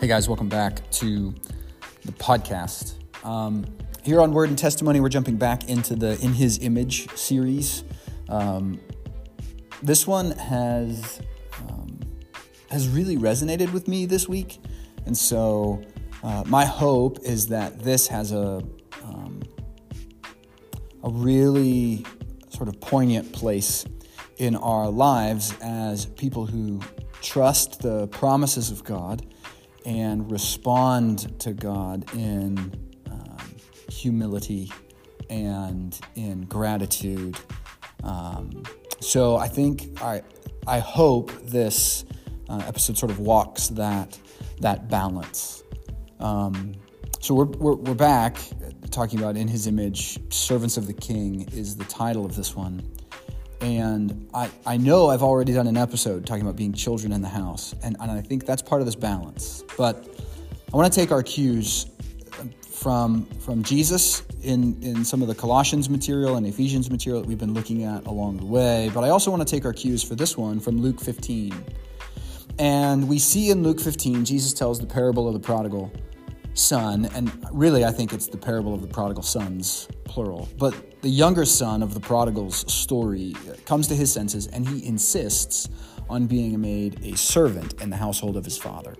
Hey guys, welcome back to the podcast. Um, here on Word and Testimony, we're jumping back into the In His Image series. Um, this one has um, has really resonated with me this week, and so uh, my hope is that this has a um, a really sort of poignant place in our lives as people who trust the promises of God and respond to God in um, humility and in gratitude. Um, so I think I I hope this uh, episode sort of walks that that balance. Um, so we're, we're, we're back talking about in His image, servants of the King is the title of this one. And I, I know I've already done an episode talking about being children in the house, and, and I think that's part of this balance. But I want to take our cues um, from, from Jesus in, in some of the Colossians material and Ephesians material that we've been looking at along the way. But I also want to take our cues for this one from Luke 15. And we see in Luke 15, Jesus tells the parable of the prodigal son, and really I think it's the parable of the prodigal sons, plural. But the younger son of the prodigal's story comes to his senses and he insists on being made a servant in the household of his father.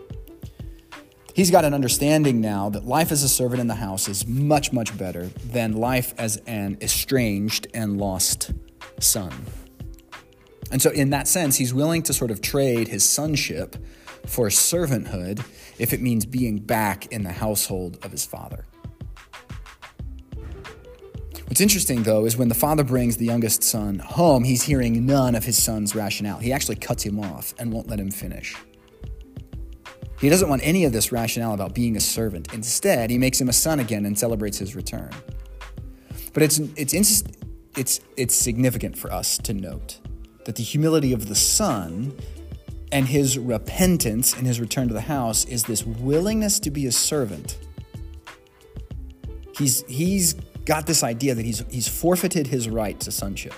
He's got an understanding now that life as a servant in the house is much, much better than life as an estranged and lost son. And so, in that sense, he's willing to sort of trade his sonship for servanthood if it means being back in the household of his father. What's interesting, though, is when the father brings the youngest son home, he's hearing none of his son's rationale. He actually cuts him off and won't let him finish. He doesn't want any of this rationale about being a servant. Instead, he makes him a son again and celebrates his return. But it's, it's, it's, it's significant for us to note that the humility of the son and his repentance and his return to the house is this willingness to be a servant. He's, he's got this idea that he's, he's forfeited his right to sonship.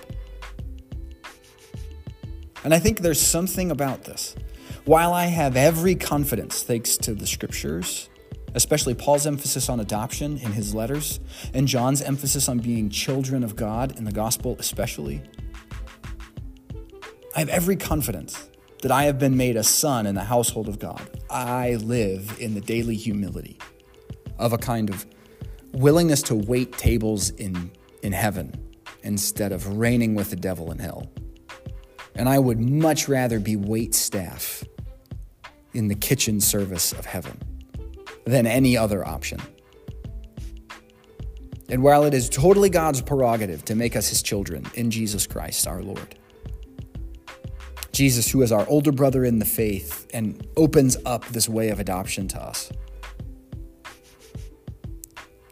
And I think there's something about this. While I have every confidence, thanks to the scriptures, especially Paul's emphasis on adoption in his letters, and John's emphasis on being children of God in the gospel, especially, I have every confidence that I have been made a son in the household of God. I live in the daily humility of a kind of willingness to wait tables in, in heaven instead of reigning with the devil in hell. And I would much rather be wait staff in the kitchen service of heaven than any other option. And while it is totally God's prerogative to make us his children in Jesus Christ our Lord, Jesus, who is our older brother in the faith and opens up this way of adoption to us.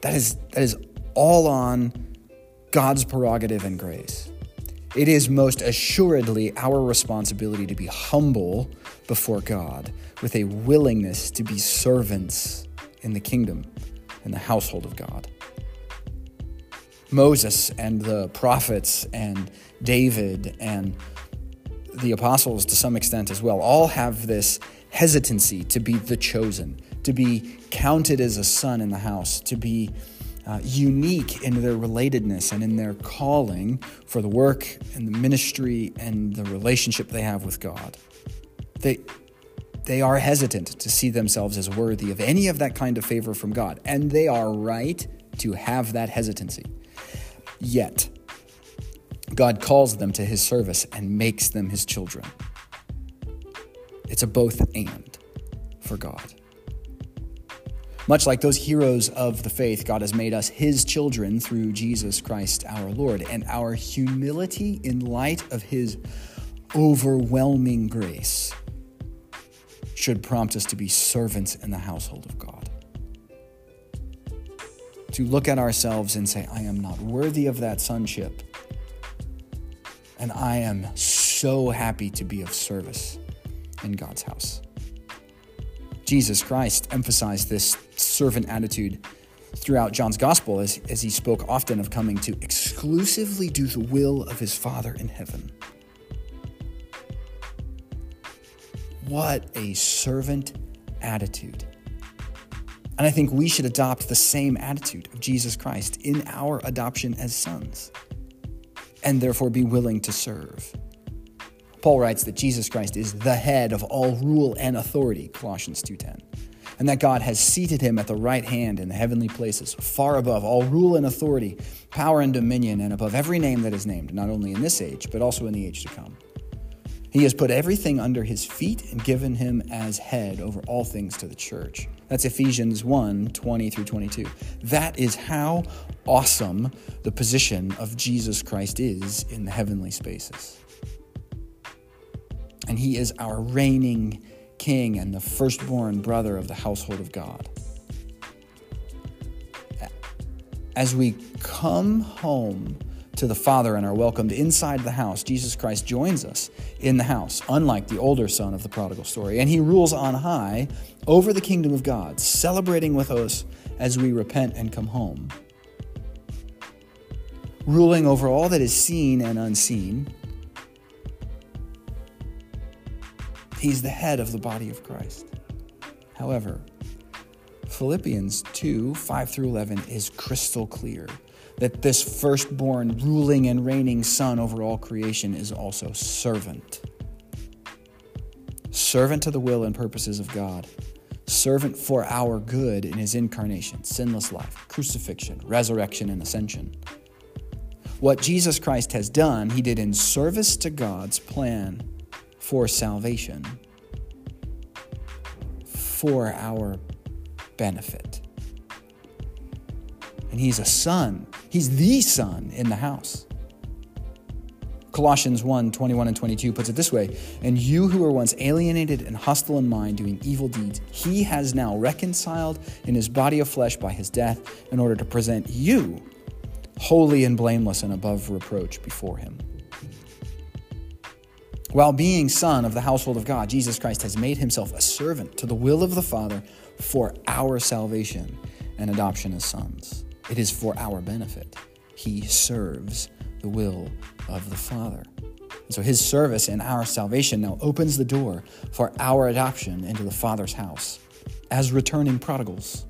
That is, that is all on God's prerogative and grace. It is most assuredly our responsibility to be humble before God with a willingness to be servants in the kingdom in the household of God. Moses and the prophets and David and the apostles to some extent as well, all have this hesitancy to be the chosen, to be counted as a son in the house, to be uh, unique in their relatedness and in their calling for the work and the ministry and the relationship they have with God. They, they are hesitant to see themselves as worthy of any of that kind of favor from God, and they are right to have that hesitancy. Yet, God calls them to his service and makes them his children. It's a both and for God. Much like those heroes of the faith, God has made us his children through Jesus Christ our Lord. And our humility in light of his overwhelming grace should prompt us to be servants in the household of God. To look at ourselves and say, I am not worthy of that sonship and I am so happy to be of service in God's house. Jesus Christ emphasized this servant attitude throughout John's gospel as, as he spoke often of coming to exclusively do the will of his Father in heaven. What a servant attitude And I think we should adopt the same attitude of Jesus Christ in our adoption as sons, and therefore be willing to serve. Paul writes that Jesus Christ is the head of all rule and authority, Colossians 2:10 and that God has seated him at the right hand in the heavenly places, far above all rule and authority, power and dominion, and above every name that is named, not only in this age, but also in the age to come. He has put everything under his feet and given him as head over all things to the church. That's Ephesians 1 20 through 22. That is how awesome the position of Jesus Christ is in the heavenly spaces. And he is our reigning king and the firstborn brother of the household of God. As we come home to the Father and are welcomed inside the house, Jesus Christ joins us in the house, unlike the older son of the prodigal story. And he rules on high over the kingdom of God, celebrating with us as we repent and come home. Ruling over all that is seen and unseen, He's the head of the body of Christ. However, Philippians 2 5 through 11 is crystal clear that this firstborn, ruling and reigning Son over all creation is also servant. Servant to the will and purposes of God. Servant for our good in his incarnation, sinless life, crucifixion, resurrection, and ascension. What Jesus Christ has done, he did in service to God's plan for salvation for our benefit. And he's a son. He's the son in the house. Colossians 1 21 and 22 puts it this way And you who were once alienated and hostile in mind, doing evil deeds, he has now reconciled in his body of flesh by his death, in order to present you holy and blameless and above reproach before him. While being son of the household of God, Jesus Christ has made himself a servant to the will of the Father for our salvation and adoption as sons. It is for our benefit. He serves the will of the Father. And so his service and our salvation now opens the door for our adoption into the Father's house as returning prodigals.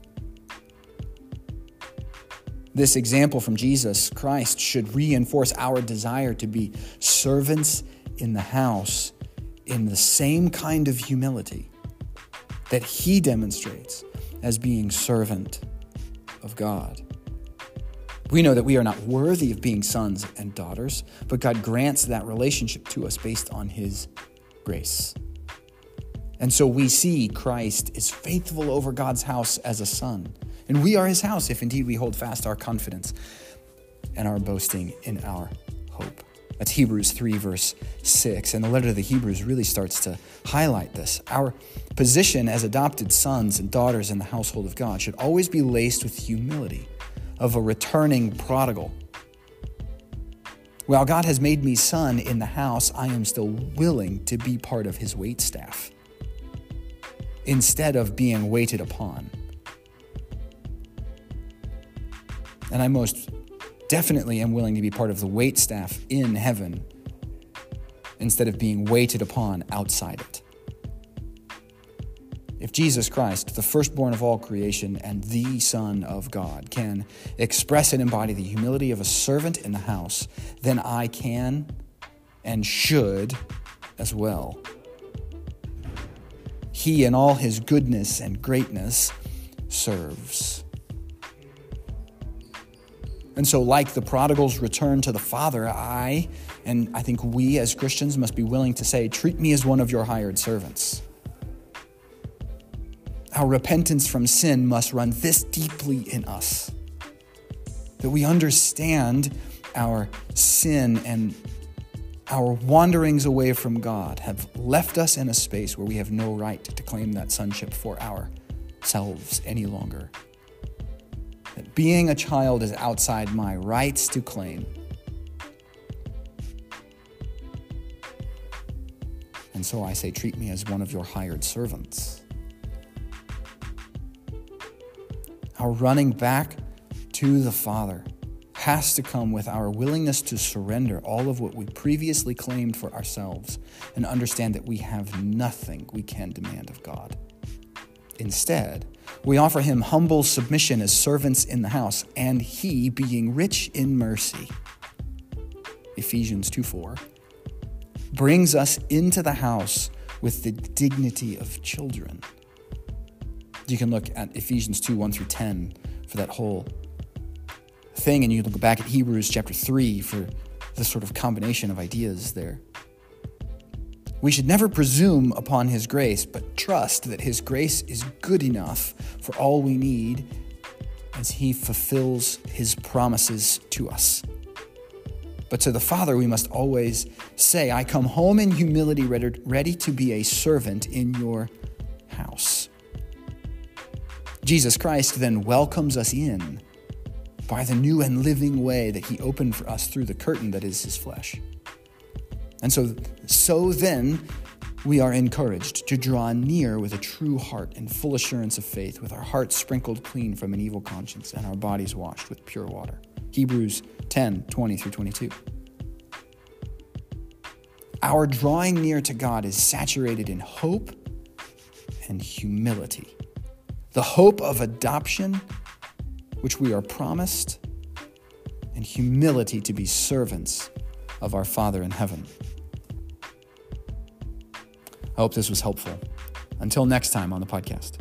This example from Jesus Christ should reinforce our desire to be servants in the house in the same kind of humility that he demonstrates as being servant of God. We know that we are not worthy of being sons and daughters, but God grants that relationship to us based on his grace. And so we see Christ is faithful over God's house as a son. And we are his house if indeed we hold fast our confidence and our boasting in our hope. That's Hebrews 3, verse 6. And the letter to the Hebrews really starts to highlight this. Our position as adopted sons and daughters in the household of God should always be laced with humility of a returning prodigal. While God has made me son in the house, I am still willing to be part of his wait staff instead of being waited upon. And I most definitely am willing to be part of the wait staff in heaven instead of being waited upon outside it. If Jesus Christ, the firstborn of all creation and the Son of God, can express and embody the humility of a servant in the house, then I can and should as well. He, in all his goodness and greatness, serves. And so, like the prodigal's return to the Father, I, and I think we as Christians must be willing to say, treat me as one of your hired servants. Our repentance from sin must run this deeply in us that we understand our sin and our wanderings away from God have left us in a space where we have no right to claim that sonship for ourselves any longer that being a child is outside my rights to claim. And so I say, treat me as one of your hired servants. Our running back to the Father has to come with our willingness to surrender all of what we previously claimed for ourselves and understand that we have nothing we can demand of God. Instead, we offer him humble submission as servants in the house, and he, being rich in mercy, Ephesians 2 4, brings us into the house with the dignity of children. You can look at Ephesians 2 1 through 10 for that whole thing, and you can look back at Hebrews chapter 3 for this sort of combination of ideas there. We should never presume upon His grace, but trust that His grace is good enough for all we need as He fulfills His promises to us. But to the Father, we must always say, I come home in humility, ready to be a servant in your house. Jesus Christ then welcomes us in by the new and living way that he opened for us through the curtain that is his flesh. And so, so then, we are encouraged to draw near with a true heart and full assurance of faith, with our hearts sprinkled clean from an evil conscience and our bodies washed with pure water. Hebrews 10 20 through 22. Our drawing near to God is saturated in hope and humility. The hope of adoption, which we are promised, and humility to be servants of our Father in heaven. I hope this was helpful. Until next time on the podcast.